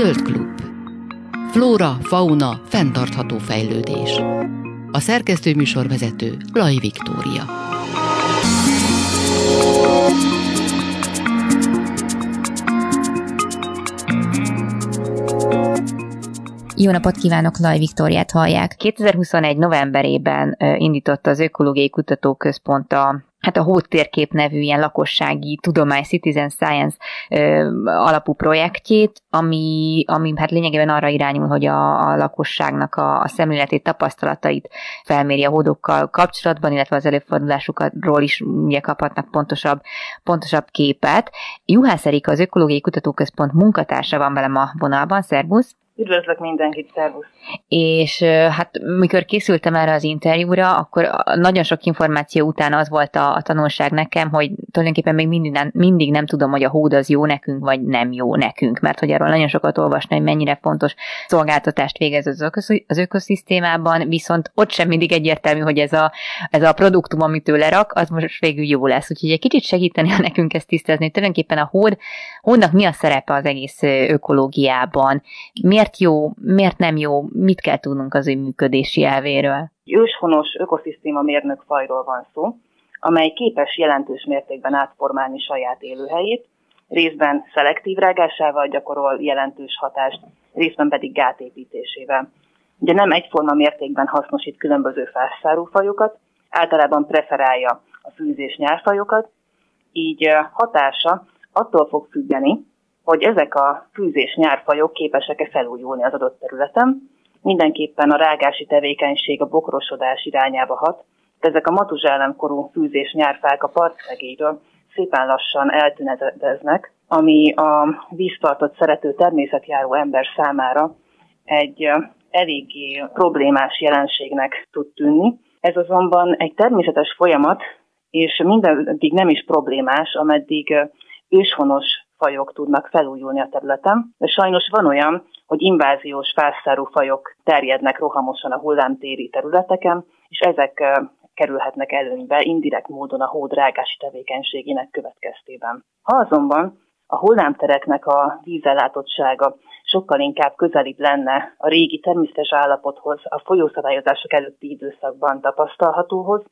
Zöld klub. Flóra, fauna, fenntartható fejlődés. A szerkesztő műsorvezető Laj Viktória. Jó napot kívánok, Laj Viktóriát hallják. 2021. novemberében indította az Ökológiai Kutatóközpont a hát a Hót térkép nevű ilyen lakossági tudomány, citizen science ö, alapú projektjét, ami, ami hát lényegében arra irányul, hogy a, a lakosságnak a, a szemléletét, tapasztalatait felméri a hódokkal kapcsolatban, illetve az előfordulásukról is ugye kaphatnak pontosabb, pontosabb képet. Juhász Erika, az Ökológiai Kutatóközpont munkatársa van velem a vonalban, szervusz! Üdvözlök mindenkit, szervusz! És hát mikor készültem erre az interjúra, akkor nagyon sok információ után az volt a, a tanulság nekem, hogy tulajdonképpen még mindig nem, mindig nem tudom, hogy a hód az jó nekünk, vagy nem jó nekünk, mert hogy arról nagyon sokat olvasni, hogy mennyire fontos szolgáltatást végez az, az ökoszisztémában, viszont ott sem mindig egyértelmű, hogy ez a, ez a produktum, amit ő lerak, az most végül jó lesz. Úgyhogy egy kicsit segíteni nekünk ezt tisztázni, hogy tulajdonképpen a hód, hódnak mi a szerepe az egész ökológiában, miért jó, miért nem jó, mit kell tudnunk az ő működési elvéről? Őshonos ökoszisztéma mérnök fajról van szó, amely képes jelentős mértékben átformálni saját élőhelyét, részben szelektív rágásával gyakorol jelentős hatást, részben pedig gátépítésével. Ugye nem egyforma mértékben hasznosít különböző fászárú fajokat, általában preferálja a fűzés nyárfajokat, így hatása attól fog függeni, hogy ezek a fűzés nyárfajok képesek-e felújulni az adott területen. Mindenképpen a rágási tevékenység a bokrosodás irányába hat, de ezek a matuzsálemkorú fűzés nyárfák a partszegéről szépen lassan eltünedeznek, ami a vízpartot szerető természetjáró ember számára egy eléggé problémás jelenségnek tud tűnni. Ez azonban egy természetes folyamat, és mindeddig nem is problémás, ameddig őshonos fajok tudnak felújulni a területen, de sajnos van olyan, hogy inváziós felszárú fajok terjednek rohamosan a hullámtéri területeken, és ezek kerülhetnek előnybe indirekt módon a hódrágási tevékenységének következtében. Ha azonban a hullámtereknek a vízellátottsága sokkal inkább közelebb lenne a régi természetes állapothoz, a folyószabályozások előtti időszakban tapasztalhatóhoz,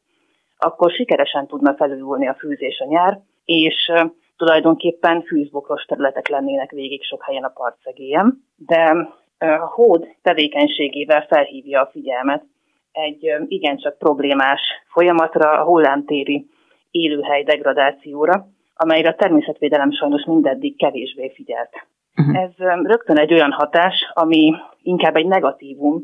akkor sikeresen tudna felülülni a fűzés a nyár, és tulajdonképpen fűzbokros területek lennének végig sok helyen a partszegélyen, de a hód tevékenységével felhívja a figyelmet egy igencsak problémás folyamatra, a hullámtéri élőhely degradációra, amelyre a természetvédelem sajnos mindeddig kevésbé figyelt. Uh-huh. Ez rögtön egy olyan hatás, ami inkább egy negatívum,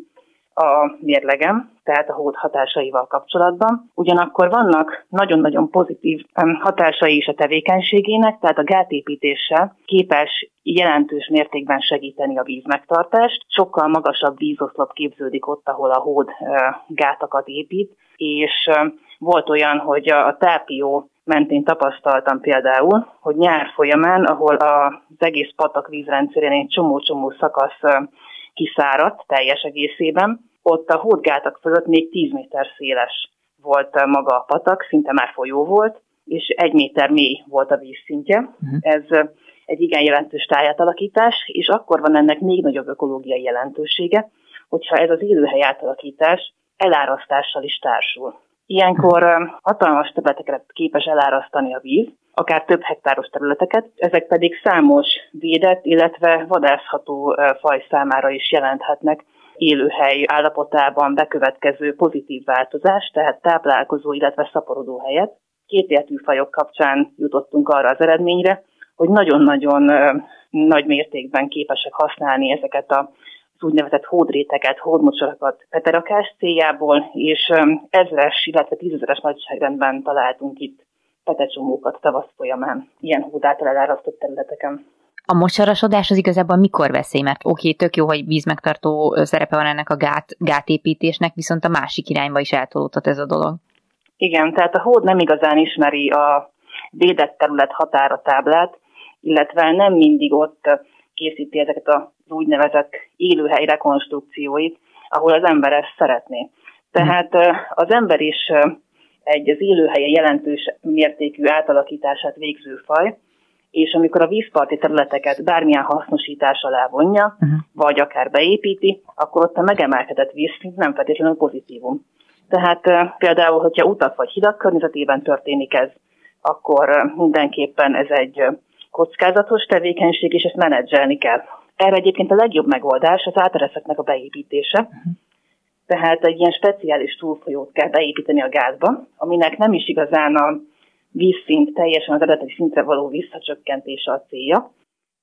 a mérlegem, tehát a hód hatásaival kapcsolatban. Ugyanakkor vannak nagyon-nagyon pozitív hatásai is a tevékenységének, tehát a gátépítéssel képes jelentős mértékben segíteni a vízmegtartást. Sokkal magasabb vízoszlop képződik ott, ahol a hód gátakat épít, és volt olyan, hogy a tápió mentén tapasztaltam például, hogy nyár folyamán, ahol az egész patak vízrendszerén egy csomó-csomó szakasz kiszáradt teljes egészében. Ott a hódgátak fölött még 10 méter széles volt maga a patak, szinte már folyó volt, és egy méter mély volt a vízszintje. Uh-huh. Ez egy igen jelentős tájátalakítás, és akkor van ennek még nagyobb ökológiai jelentősége, hogyha ez az élőhely átalakítás elárasztással is társul. Ilyenkor hatalmas területeket képes elárasztani a víz, akár több hektáros területeket, ezek pedig számos védett, illetve vadászható faj számára is jelenthetnek élőhely állapotában bekövetkező pozitív változás, tehát táplálkozó, illetve szaporodó helyet. Kétértű fajok kapcsán jutottunk arra az eredményre, hogy nagyon-nagyon nagy mértékben képesek használni ezeket a az úgynevezett hódréteket, hódmocsarakat peterakás céljából, és ezres, illetve tízezeres nagyságrendben találtunk itt petecsomókat tavasz folyamán, ilyen hód által elárasztott területeken. A mocsarasodás az igazából mikor veszély? Mert oké, okay, tök jó, hogy vízmegtartó szerepe van ennek a gát, gátépítésnek, viszont a másik irányba is eltolódhat ez a dolog. Igen, tehát a hód nem igazán ismeri a védett terület határatáblát, illetve nem mindig ott készíti ezeket az úgynevezett élőhely rekonstrukcióit, ahol az ember ezt szeretné. Tehát az ember is egy az élőhelye jelentős mértékű átalakítását végző faj, és amikor a vízparti területeket bármilyen hasznosítás alá vonja, uh-huh. vagy akár beépíti, akkor ott a megemelkedett vízszint nem feltétlenül pozitívum. Tehát például, hogyha utak vagy hidak környezetében történik ez, akkor mindenképpen ez egy kockázatos tevékenység, és ezt menedzselni kell. Erre egyébként a legjobb megoldás az átereszeknek a beépítése. Tehát egy ilyen speciális túlfolyót kell beépíteni a gázba, aminek nem is igazán a vízszint teljesen az eredeti szintre való visszacsökkentése a célja,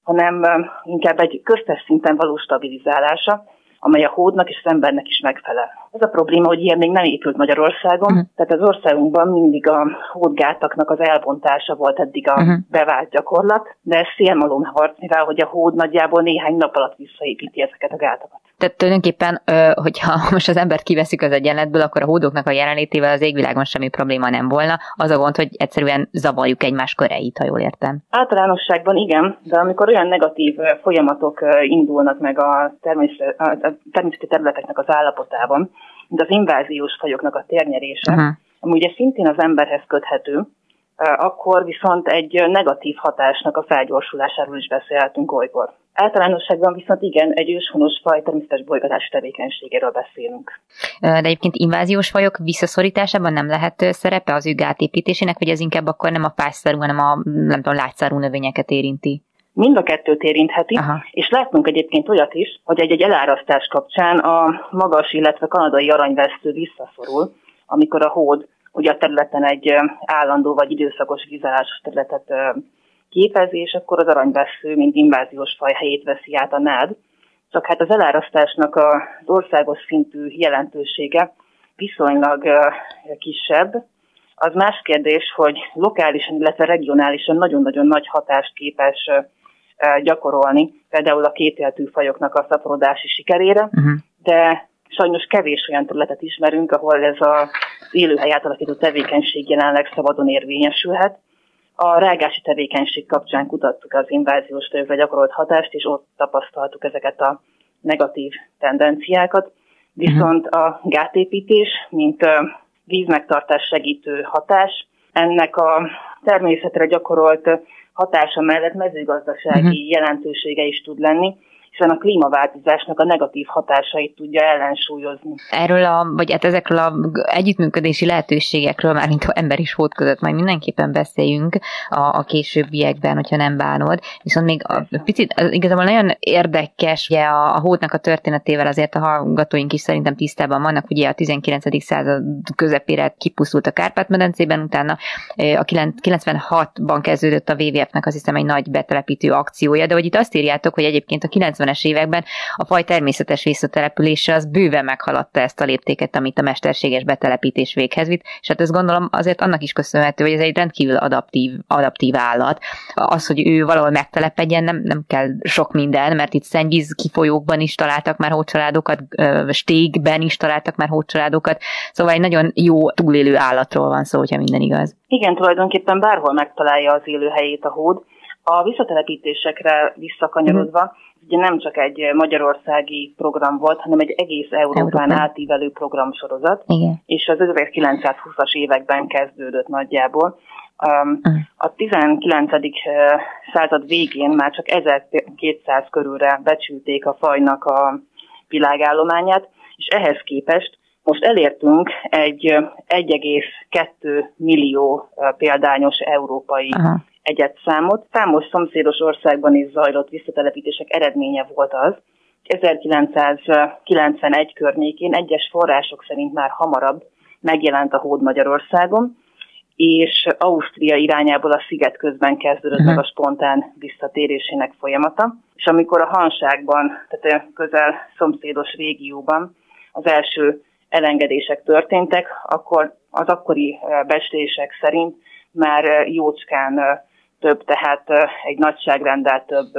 hanem inkább egy köztes szinten való stabilizálása, amely a hódnak és az embernek is megfelel. Ez a probléma, hogy ilyen még nem épült Magyarországon, uh-huh. tehát az országunkban mindig a hódgátaknak az elbontása volt eddig a uh-huh. bevált gyakorlat, de ez szélmalom harc, mivel hogy a hód nagyjából néhány nap alatt visszaépíti ezeket a gátakat. Tehát tulajdonképpen, hogyha most az embert kiveszik az egyenletből, akkor a hódoknak a jelenlétével az égvilágon semmi probléma nem volna. Az a gond, hogy egyszerűen zavarjuk egymás köreit, ha jól értem. Általánosságban igen, de amikor olyan negatív folyamatok indulnak meg a természeti területeknek az állapotában, mint az inváziós fajoknak a térnyerése, uh-huh. ami ugye szintén az emberhez köthető, akkor viszont egy negatív hatásnak a felgyorsulásáról is beszélhetünk olykor. Általánosságban viszont igen, egy őshonos faj természetes bolygatási tevékenységéről beszélünk. De egyébként inváziós fajok visszaszorításában nem lehet szerepe az ő gátépítésének, vagy ez inkább akkor nem a pászszárú, hanem a nem tudom, lágyszárú növényeket érinti? Mind a kettőt érintheti, Aha. és látnunk egyébként olyat is, hogy egy-egy elárasztás kapcsán a magas, illetve kanadai aranyvesztő visszaszorul, amikor a hód ugye a területen egy állandó vagy időszakos vízállásos területet képezi, és akkor az aranyvesző, mint inváziós faj helyét veszi át a nád. Csak hát az elárasztásnak az országos szintű jelentősége viszonylag kisebb. Az más kérdés, hogy lokálisan, illetve regionálisan nagyon-nagyon nagy hatást képes gyakorolni, például a kétéltű fajoknak a szaporodási sikerére, uh-huh. de sajnos kevés olyan területet ismerünk, ahol ez az élőhely átalakító tevékenység jelenleg szabadon érvényesülhet. A rágási tevékenység kapcsán kutattuk az inváziós fajokra gyakorolt hatást, és ott tapasztaltuk ezeket a negatív tendenciákat. Viszont a gátépítés, mint vízmegtartás segítő hatás, ennek a természetre gyakorolt hatása mellett mezőgazdasági uh-huh. jelentősége is tud lenni, hiszen a klímaváltozásnak a negatív hatásait tudja ellensúlyozni. Erről a, vagy hát ezekről a együttműködési lehetőségekről, már mint ember is hód között majd mindenképpen beszéljünk a, a későbbiekben, hogyha nem bánod. Viszont még a, picit, az igazából nagyon érdekes, ugye a, a hódnak a történetével azért a hallgatóink is szerintem tisztában vannak, ugye a 19. század közepére kipusztult a Kárpát-medencében, utána a 96-ban kezdődött a WWF-nek azt hiszem egy nagy betelepítő akciója, de hogy itt azt írjátok, hogy egyébként a 90 90-es években a faj természetes visszatelepülése az bőven meghaladta ezt a léptéket, amit a mesterséges betelepítés véghez vitt, és hát ezt gondolom azért annak is köszönhető, hogy ez egy rendkívül adaptív, adaptív állat. Az, hogy ő valahol megtelepedjen, nem, nem kell sok minden, mert itt szennyvíz kifolyókban is találtak már hócsaládokat, stégben is találtak már hócsaládokat, szóval egy nagyon jó túlélő állatról van szó, hogyha minden igaz. Igen, tulajdonképpen bárhol megtalálja az élőhelyét a hód. A visszatelepítésekre visszakanyarodva, mm ugye nem csak egy magyarországi program volt, hanem egy egész Európán Európa. átívelő programsorozat, Igen. és az 1920-as években kezdődött nagyjából. Um, a 19. század végén már csak 1200 körülre becsülték a fajnak a világállományát, és ehhez képest most elértünk egy 1,2 millió példányos európai Aha egyet számot. Számos szomszédos országban is zajlott visszatelepítések eredménye volt az, 1991 környékén egyes források szerint már hamarabb megjelent a hód Magyarországon, és Ausztria irányából a sziget közben kezdődött meg a spontán visszatérésének folyamata. És amikor a Hanságban, tehát a közel szomszédos régióban az első elengedések történtek, akkor az akkori bestések szerint már jócskán több, tehát egy nagyságrendel több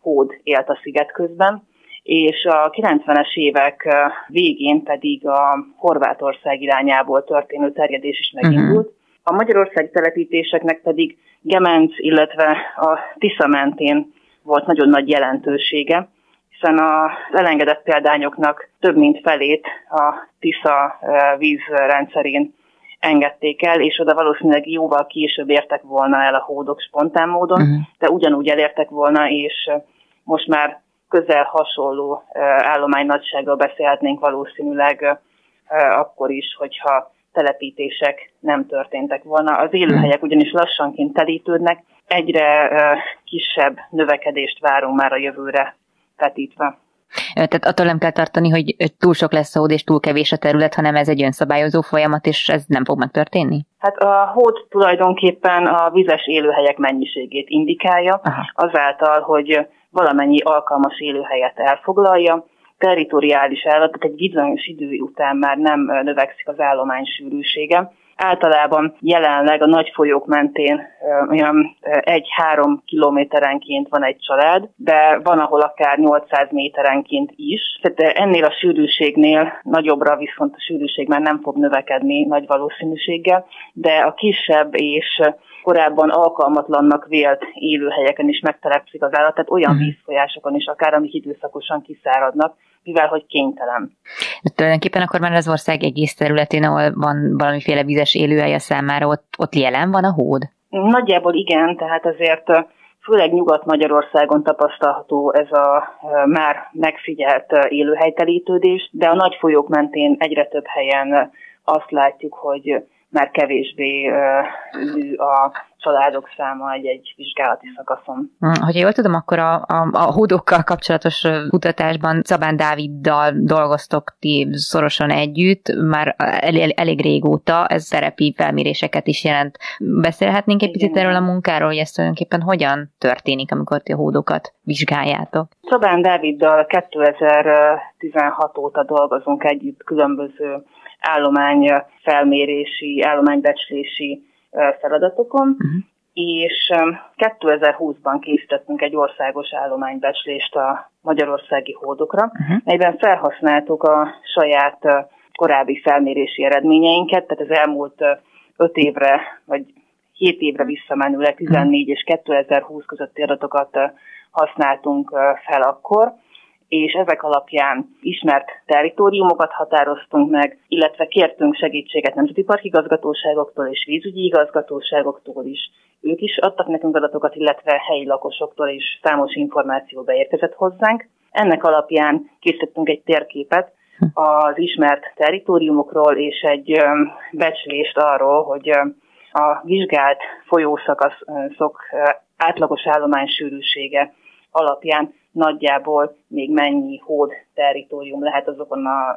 hód élt a sziget közben, és a 90-es évek végén pedig a Horvátország irányából történő terjedés is megindult. Uh-huh. A magyarországi telepítéseknek pedig Gemenc, illetve a Tisza mentén volt nagyon nagy jelentősége, hiszen az elengedett példányoknak több mint felét a Tisza vízrendszerén engedték el, és oda valószínűleg jóval később értek volna el a hódok spontán módon, uh-huh. de ugyanúgy elértek volna, és most már közel hasonló állomány nagysággal beszélhetnénk valószínűleg akkor is, hogyha telepítések nem történtek volna. Az élőhelyek ugyanis lassanként telítődnek, egyre kisebb növekedést várunk már a jövőre vetítve. Tehát attól nem kell tartani, hogy túl sok lesz a hód és túl kevés a terület, hanem ez egy önszabályozó folyamat, és ez nem fog megtörténni? Hát a hód tulajdonképpen a vizes élőhelyek mennyiségét indikálja, Aha. azáltal, hogy valamennyi alkalmas élőhelyet elfoglalja, territoriális állat, tehát egy bizonyos idő után már nem növekszik az állomány sűrűsége. Általában jelenleg a nagy folyók mentén olyan egy-három kilométerenként van egy család, de van, ahol akár 800 méterenként is. Tehát ennél a sűrűségnél nagyobbra viszont a sűrűség már nem fog növekedni nagy valószínűséggel, de a kisebb és korábban alkalmatlannak vélt élőhelyeken is megtelepszik az állat, tehát olyan uh-huh. vízfolyásokon is, akár amik időszakosan kiszáradnak, mivel hogy kénytelen. De tulajdonképpen akkor már az ország egész területén, ahol van valamiféle vizes élőhely a számára, ott, ott jelen van a hód? Nagyjából igen, tehát azért főleg Nyugat-Magyarországon tapasztalható ez a már megfigyelt élőhelytelítődés, de a nagy folyók mentén egyre több helyen azt látjuk, hogy már kevésbé nő a családok száma egy-egy vizsgálati szakaszon. Hm, hogyha jól tudom, akkor a, a, a hódokkal kapcsolatos kutatásban Szabán Dáviddal dolgoztok ti szorosan együtt, már el, elég régóta, ez szerepi felméréseket is jelent. Beszélhetnénk egy picit erről a munkáról, hogy ez tulajdonképpen hogyan történik, amikor ti a hódokat vizsgáljátok? Szabán Dáviddal 2016 óta dolgozunk együtt különböző állomány felmérési, állománybecslési feladatokon, uh-huh. és 2020-ban készítettünk egy országos állománybecslést a magyarországi hódokra, uh-huh. melyben felhasználtuk a saját korábbi felmérési eredményeinket, tehát az elmúlt 5 évre, vagy 7 évre visszamenőleg 14 és 2020 közötti adatokat használtunk fel akkor, és ezek alapján ismert territóriumokat határoztunk meg, illetve kértünk segítséget nemzeti parkigazgatóságoktól és vízügyi igazgatóságoktól is. Ők is adtak nekünk adatokat, illetve helyi lakosoktól is számos információ beérkezett hozzánk. Ennek alapján készítettünk egy térképet az ismert territóriumokról és egy becslést arról, hogy a vizsgált folyószakaszok átlagos állomány sűrűsége alapján nagyjából még mennyi hód territórium lehet azokon a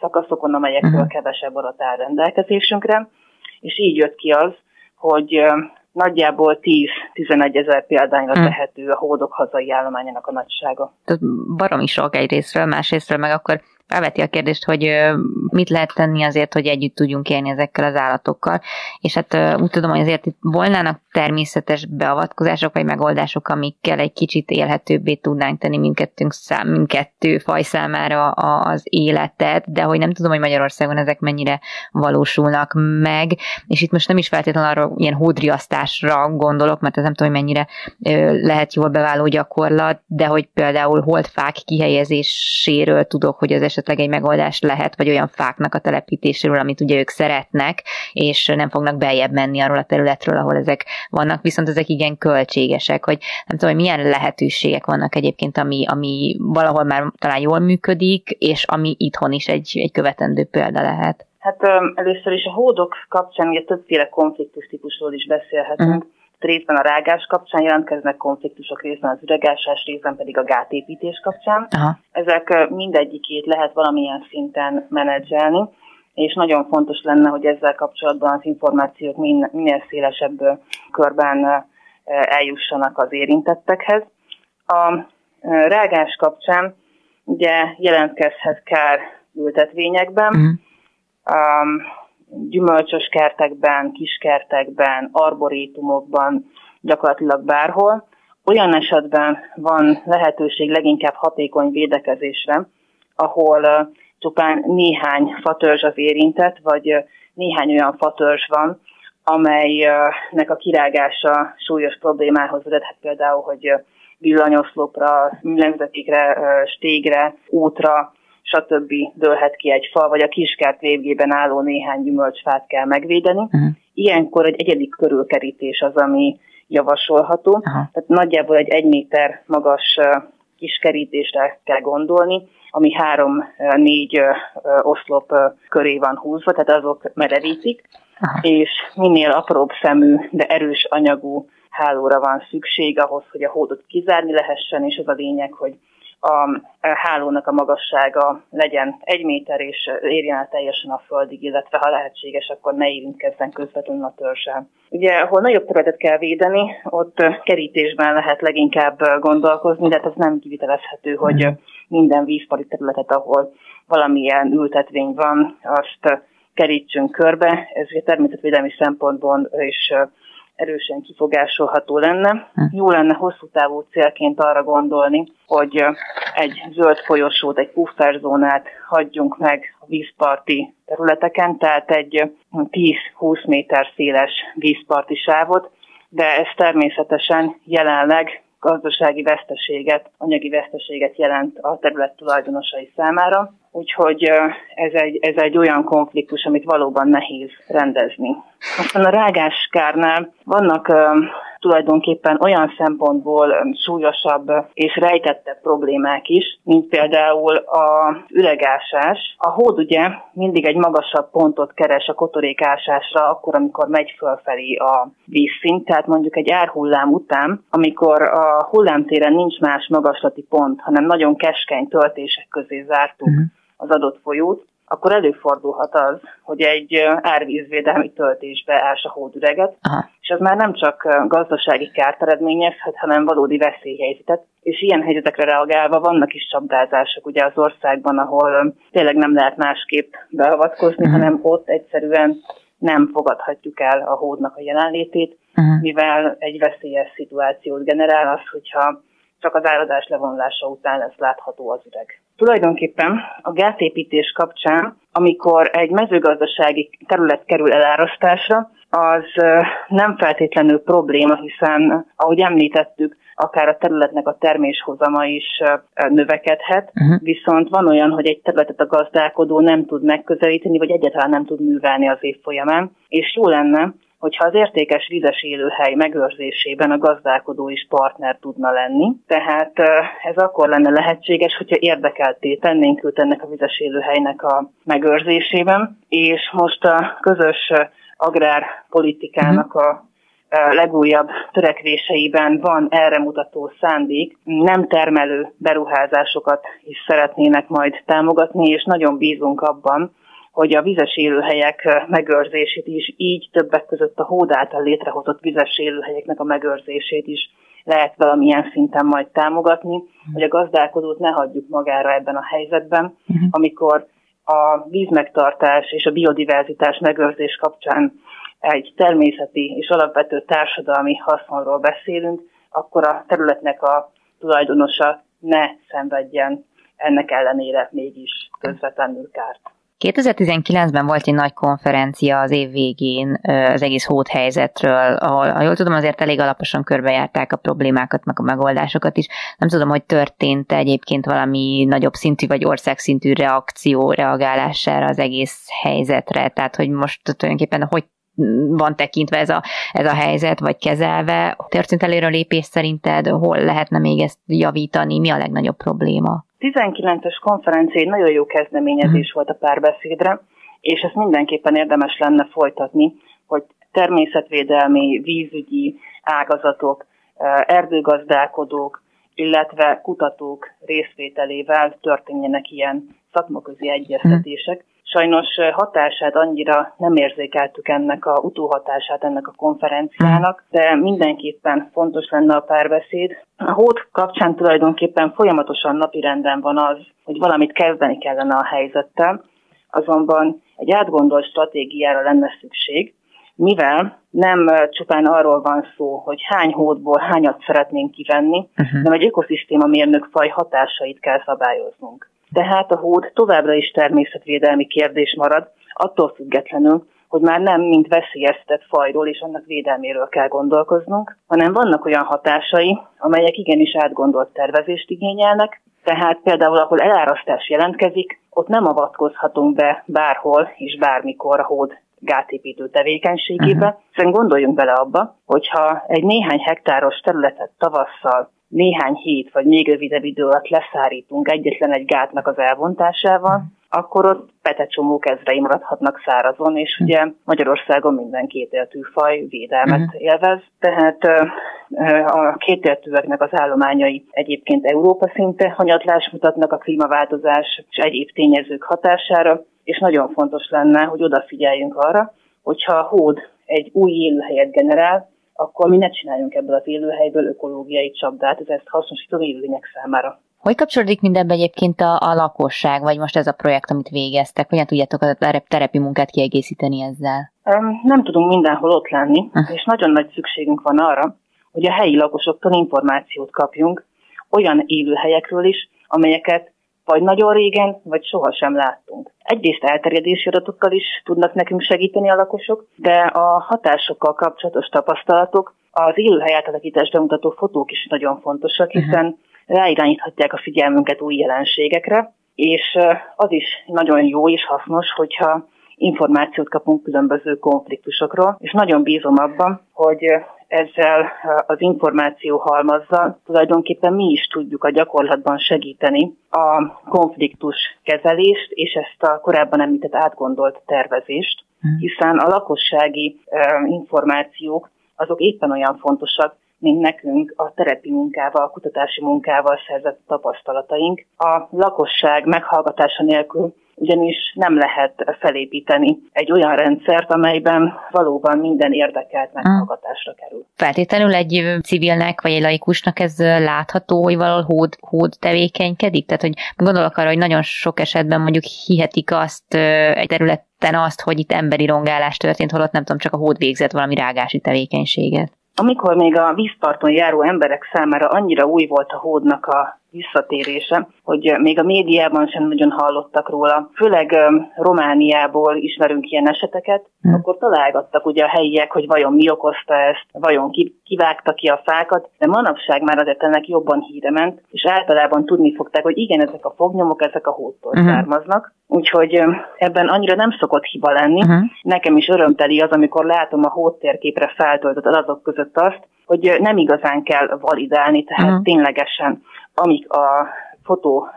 szakaszokon, amelyekről uh-huh. kevesebb adat áll rendelkezésünkre, és így jött ki az, hogy nagyjából 10-11 ezer példányra hmm. tehető a hódok hazai állományának a nagysága. Tehát baromi sok egyrésztről, másrésztről meg akkor felveti a kérdést, hogy mit lehet tenni azért, hogy együtt tudjunk élni ezekkel az állatokkal. És hát úgy tudom, hogy azért itt volnának természetes beavatkozások vagy megoldások, amikkel egy kicsit élhetőbbé tudnánk tenni mindkettőnk szám, mindkettő faj számára az életet, de hogy nem tudom, hogy Magyarországon ezek mennyire valósulnak meg, és itt most nem is feltétlenül arra ilyen hódriasztásra gondolok, mert ez nem tudom, hogy mennyire lehet jól beváló gyakorlat, de hogy például holdfák kihelyezéséről tudok, hogy az esetleg egy megoldás lehet, vagy olyan fáknak a telepítéséről, amit ugye ők szeretnek, és nem fognak beljebb menni arról a területről, ahol ezek vannak, viszont ezek igen költségesek, hogy nem tudom, hogy milyen lehetőségek vannak egyébként, ami, ami valahol már talán jól működik, és ami itthon is egy, egy követendő példa lehet. Hát először is a hódok kapcsán ugye többféle konfliktus típusról is beszélhetünk. Uh-huh részben a rágás kapcsán jelentkeznek konfliktusok, részben az üregásás, részben pedig a gátépítés kapcsán. Aha. Ezek mindegyikét lehet valamilyen szinten menedzselni, és nagyon fontos lenne, hogy ezzel kapcsolatban az információk minél szélesebb körben eljussanak az érintettekhez. A rágás kapcsán ugye jelentkezhet kár ültetvényekben, mm. um, gyümölcsös kertekben, kiskertekben, arborétumokban, gyakorlatilag bárhol. Olyan esetben van lehetőség leginkább hatékony védekezésre, ahol csupán néhány fatörzs az érintett, vagy néhány olyan fatörzs van, amelynek a kirágása súlyos problémához vezethet például, hogy villanyoszlopra, műlemzetékre, stégre, útra stb. dőlhet ki egy fa, vagy a kiskert végében álló néhány gyümölcsfát kell megvédeni. Uh-huh. Ilyenkor egy egyedi körülkerítés az, ami javasolható. Uh-huh. Tehát nagyjából egy egy méter magas kis kerítésre kell gondolni, ami három-négy oszlop köré van húzva, tehát azok merevítik, Aha. és minél apróbb szemű, de erős anyagú hálóra van szükség ahhoz, hogy a hódot kizárni lehessen, és az a lényeg, hogy a hálónak a magassága legyen egy méter, és érjen el teljesen a földig, illetve ha lehetséges, akkor ne érintkezzen közvetlenül a törzsel. Ugye, ahol nagyobb területet kell védeni, ott kerítésben lehet leginkább gondolkozni, de hát ez nem kivitelezhető, hogy minden vízpari területet, ahol valamilyen ültetvény van, azt kerítsünk körbe. Ez természetvédelmi szempontból is erősen kifogásolható lenne. Hm. Jó lenne hosszú távú célként arra gondolni, hogy egy zöld folyosót, egy pufferzónát hagyjunk meg a vízparti területeken, tehát egy 10-20 méter széles vízparti sávot, de ez természetesen jelenleg gazdasági veszteséget, anyagi veszteséget jelent a terület tulajdonosai számára. Úgyhogy ez egy, ez egy olyan konfliktus, amit valóban nehéz rendezni. Aztán a rágáskárnál vannak tulajdonképpen olyan szempontból súlyosabb és rejtettebb problémák is, mint például a üregásás. A hód ugye mindig egy magasabb pontot keres a kotorékásásra, akkor, amikor megy fölfelé a vízszint, tehát mondjuk egy árhullám után, amikor a hullámtéren nincs más magaslati pont, hanem nagyon keskeny töltések közé zártuk uh-huh. az adott folyót, akkor előfordulhat az, hogy egy árvízvédelmi töltésbe ás a hódüreget, Aha. és az már nem csak gazdasági kárt eredményezhet, hanem valódi veszélyhelyzetet. És ilyen helyzetekre reagálva vannak is csapdázások ugye az országban, ahol tényleg nem lehet másképp beavatkozni, uh-huh. hanem ott egyszerűen nem fogadhatjuk el a hódnak a jelenlétét, uh-huh. mivel egy veszélyes szituációt generál az, hogyha csak az áradás levonulása után lesz látható az üreg. Tulajdonképpen a gátépítés kapcsán, amikor egy mezőgazdasági terület kerül elárasztásra, az nem feltétlenül probléma, hiszen, ahogy említettük, akár a területnek a terméshozama is növekedhet, uh-huh. viszont van olyan, hogy egy területet a gazdálkodó nem tud megközelíteni, vagy egyáltalán nem tud művelni az év folyamán, és jó lenne, hogyha az értékes vizes élőhely megőrzésében a gazdálkodó is partner tudna lenni. Tehát ez akkor lenne lehetséges, hogyha érdekelté tennénk őt ennek a vizes élőhelynek a megőrzésében, és most a közös agrárpolitikának a legújabb törekvéseiben van erre mutató szándék, nem termelő beruházásokat is szeretnének majd támogatni, és nagyon bízunk abban, hogy a vizes élőhelyek megőrzését is, így többek között a hód által létrehozott vizes élőhelyeknek a megőrzését is lehet valamilyen szinten majd támogatni, hogy a gazdálkodót ne hagyjuk magára ebben a helyzetben, uh-huh. amikor a vízmegtartás és a biodiverzitás megőrzés kapcsán egy természeti és alapvető társadalmi haszonról beszélünk, akkor a területnek a tulajdonosa ne szenvedjen ennek ellenére mégis közvetlenül kárt. 2019-ben volt egy nagy konferencia az év végén az egész hódhelyzetről, ahol, ha jól tudom, azért elég alaposan körbejárták a problémákat, meg a megoldásokat is. Nem tudom, hogy történt egyébként valami nagyobb szintű vagy országszintű reakció reagálására az egész helyzetre, tehát hogy most tulajdonképpen hogy van tekintve ez a, ez a helyzet, vagy kezelve. Történt eléről lépés szerinted, hol lehetne még ezt javítani, mi a legnagyobb probléma? 19-es konferencia egy nagyon jó kezdeményezés uh-huh. volt a párbeszédre, és ezt mindenképpen érdemes lenne folytatni, hogy természetvédelmi, vízügyi ágazatok, erdőgazdálkodók, illetve kutatók részvételével történjenek ilyen szakmaközi egyeztetések, Sajnos hatását annyira nem érzékeltük ennek a utóhatását ennek a konferenciának, de mindenképpen fontos lenne a párbeszéd. A hót kapcsán tulajdonképpen folyamatosan napirenden van az, hogy valamit kezdeni kellene a helyzettel, azonban egy átgondolt stratégiára lenne szükség, mivel nem csupán arról van szó, hogy hány hódból hányat szeretnénk kivenni, uh-huh. hanem egy ökoszisztéma mérnök faj hatásait kell szabályoznunk tehát a hód továbbra is természetvédelmi kérdés marad, attól függetlenül, hogy már nem mint veszélyeztetett fajról és annak védelméről kell gondolkoznunk, hanem vannak olyan hatásai, amelyek igenis átgondolt tervezést igényelnek, Tehát például, ahol elárasztás jelentkezik, ott nem avatkozhatunk be bárhol és bármikor a hód gátépítő tevékenységébe, uh-huh. hiszen gondoljunk bele abba, hogyha egy néhány hektáros területet tavasszal néhány hét vagy még rövidebb idő alatt leszárítunk egyetlen egy gátnak az elvontásával, akkor ott petecsomók ezrei maradhatnak szárazon, és ugye Magyarországon minden kétéltű faj védelmet uh-huh. élvez, tehát a kétéltűeknek az állományai egyébként Európa szinte hanyatlás mutatnak a klímaváltozás és egyéb tényezők hatására, és nagyon fontos lenne, hogy odafigyeljünk arra, hogyha a hód egy új élőhelyet generál, akkor mi ne csináljunk ebből az élőhelyből ökológiai csapdát, ez ezt hasznosító élőlények számára. Hogy kapcsolódik mindenben egyébként a, a lakosság, vagy most ez a projekt, amit végeztek? Hogyan tudjátok a terepi munkát kiegészíteni ezzel? Nem tudunk mindenhol ott lenni, és nagyon nagy szükségünk van arra, hogy a helyi lakosoktól információt kapjunk olyan élőhelyekről is, amelyeket vagy nagyon régen, vagy sohasem láttunk. Egyrészt elterjedési adatokkal is tudnak nekünk segíteni a lakosok, de a hatásokkal kapcsolatos tapasztalatok, az élőhely átalakítást bemutató fotók is nagyon fontosak, hiszen uh-huh. ráirányíthatják a figyelmünket új jelenségekre, és az is nagyon jó és hasznos, hogyha információt kapunk különböző konfliktusokról, és nagyon bízom abban, hogy ezzel az információ halmazzal tulajdonképpen mi is tudjuk a gyakorlatban segíteni a konfliktus kezelést és ezt a korábban említett átgondolt tervezést, hmm. hiszen a lakossági információk azok éppen olyan fontosak, mint nekünk a terepi munkával, a kutatási munkával szerzett tapasztalataink. A lakosság meghallgatása nélkül ugyanis nem lehet felépíteni egy olyan rendszert, amelyben valóban minden érdekelt meghallgatásra kerül. Feltétlenül egy civilnek vagy egy laikusnak ez látható, hogy valahol hód, hód tevékenykedik? Tehát, hogy gondolok arra, hogy nagyon sok esetben mondjuk hihetik azt egy területen azt, hogy itt emberi rongálás történt, holott nem tudom, csak a hód végzett valami rágási tevékenységet. Amikor még a vízparton járó emberek számára annyira új volt a hódnak a visszatérése, hogy még a médiában sem nagyon hallottak róla. Főleg Romániából ismerünk ilyen eseteket, hmm. akkor találgattak ugye a helyiek, hogy vajon mi okozta ezt, vajon ki, kivágta ki a fákat, de manapság már azért ennek jobban híre ment, és általában tudni fogták, hogy igen, ezek a fognyomok, ezek a hódtól uh-huh. származnak. Úgyhogy ebben annyira nem szokott hiba lenni. Uh-huh. Nekem is örömteli az, amikor látom a hódtérképre feltöltött adatok között azt, hogy nem igazán kell validálni, tehát uh-huh. ténylegesen amik a fotó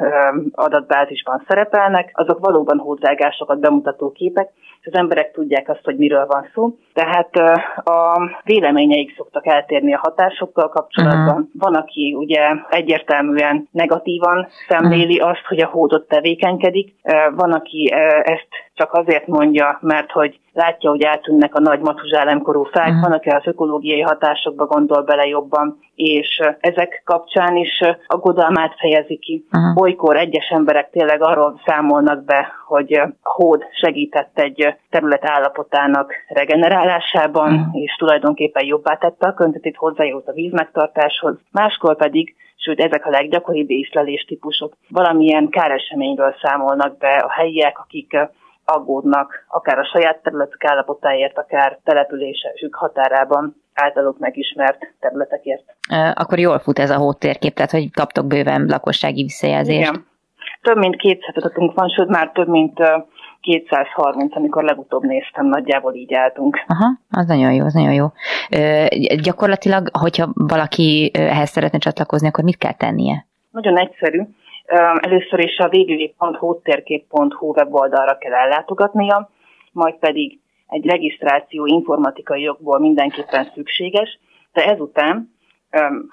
adatbázisban szerepelnek, azok valóban hódrágásokat bemutató képek, és az emberek tudják azt, hogy miről van szó. Tehát a véleményeik szoktak eltérni a hatásokkal kapcsolatban. Uh-huh. Van, aki ugye egyértelműen negatívan szemléli uh-huh. azt, hogy a hódot tevékenykedik. Van, aki ezt csak azért mondja, mert hogy látja, hogy eltűnnek a nagy matuzsálemkorú fák, uh-huh. van, aki az ökológiai hatásokba gondol bele jobban, és ezek kapcsán is aggodalmát fejezi ki. Uh-huh. Olykor egyes emberek tényleg arról számolnak be, hogy a hód segített egy terület állapotának regenerálásában, uh-huh. és tulajdonképpen jobbá tette a köntetét, hozzájárult a vízmegtartáshoz. Máskor pedig sőt ezek a leggyakoribb észlelés típusok. Valamilyen káreseményről számolnak be a helyiek, akik aggódnak, akár a saját területük állapotáért, akár településük határában általuk megismert területekért. Akkor jól fut ez a hótérkép, tehát hogy kaptok bőven lakossági visszajelzést. Igen. Több mint 200 adatunk van, sőt már több mint 230, amikor legutóbb néztem, nagyjából így álltunk. Aha, az nagyon jó, az nagyon jó. Ö, gyakorlatilag, hogyha valaki ehhez szeretne csatlakozni, akkor mit kell tennie? Nagyon egyszerű. Először is a www.hótérkép.hu weboldalra kell ellátogatnia, majd pedig egy regisztráció informatikai jogból mindenképpen szükséges, de ezután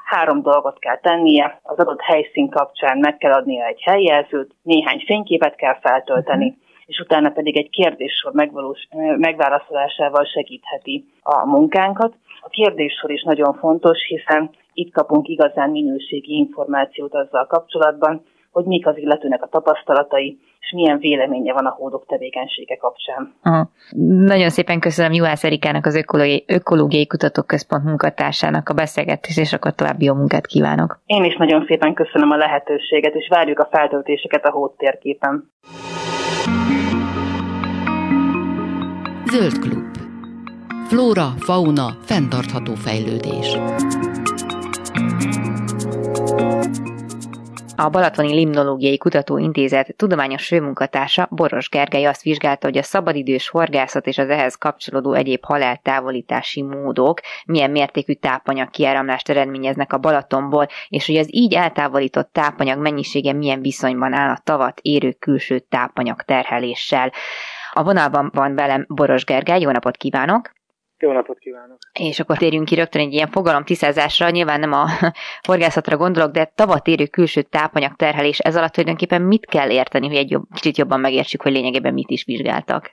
három dolgot kell tennie, az adott helyszín kapcsán meg kell adnia egy helyjelzőt, néhány fényképet kell feltölteni, uh-huh. és utána pedig egy kérdéssor megvalós, megválaszolásával segítheti a munkánkat. A kérdéssor is nagyon fontos, hiszen itt kapunk igazán minőségi információt azzal kapcsolatban, hogy mik az illetőnek a tapasztalatai, és milyen véleménye van a hódok tevékenysége kapcsán. Aha. Nagyon szépen köszönöm Juhász Erikának, az Ökológiai, Ökológiai Kutatóközpont munkatársának a beszélgetést, és akkor további jó munkát kívánok. Én is nagyon szépen köszönöm a lehetőséget, és várjuk a feltöltéseket a hód térképen. Zöld klub. Flóra, fauna, fenntartható fejlődés. A Balatoni Limnológiai Kutatóintézet tudományos főmunkatársa Boros Gergely azt vizsgálta, hogy a szabadidős horgászat és az ehhez kapcsolódó egyéb haláltávolítási módok milyen mértékű tápanyag kiáramlást eredményeznek a Balatonból, és hogy az így eltávolított tápanyag mennyisége milyen viszonyban áll a tavat érő külső tápanyag terheléssel. A vonalban van velem Boros Gergely, jó napot kívánok! Jó napot kívánok! És akkor térjünk ki rögtön egy ilyen fogalom tisztázásra, nyilván nem a horgászatra gondolok, de tavat érő külső tápanyag terhelés, ez alatt tulajdonképpen mit kell érteni, hogy egy jobb, kicsit jobban megértsük, hogy lényegében mit is vizsgáltak?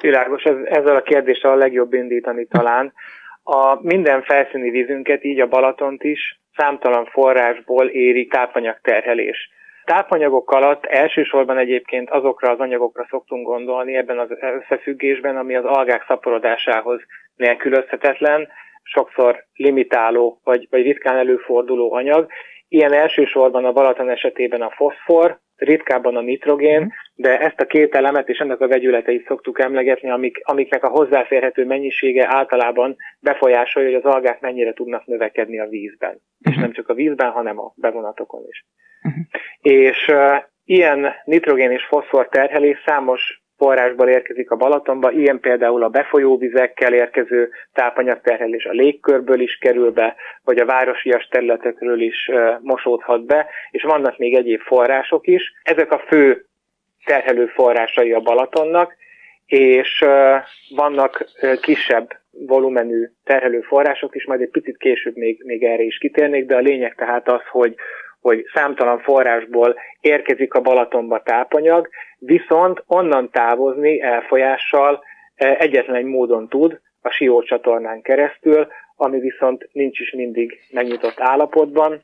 Világos, ez, ezzel a kérdéssel a legjobb indítani talán. A minden felszíni vízünket, így a Balatont is számtalan forrásból éri tápanyagterhelés. Tápanyagok alatt elsősorban egyébként azokra az anyagokra szoktunk gondolni ebben az összefüggésben, ami az algák szaporodásához nélkülözhetetlen, sokszor limitáló vagy, vagy ritkán előforduló anyag. Ilyen elsősorban a Balaton esetében a foszfor, ritkábban a nitrogén, de ezt a két elemet és ennek a vegyületeit szoktuk emlegetni, amik, amiknek a hozzáférhető mennyisége általában befolyásolja, hogy az algák mennyire tudnak növekedni a vízben. És mhm. nem csak a vízben, hanem a bevonatokon is. Uh-huh. És uh, ilyen nitrogén és foszfor terhelés számos forrásból érkezik a Balatonba, ilyen például a befolyóvizekkel érkező tápanyagterhelés a légkörből is kerül be, vagy a városias területekről is uh, mosódhat be, és vannak még egyéb források is. Ezek a fő terhelő forrásai a Balatonnak, és uh, vannak uh, kisebb volumenű terhelő források is, majd egy picit később még, még erre is kitérnék, de a lényeg tehát az, hogy, hogy számtalan forrásból érkezik a Balatonba tápanyag, viszont onnan távozni elfolyással e, egyetlen egy módon tud, a Sió csatornán keresztül, ami viszont nincs is mindig megnyitott állapotban.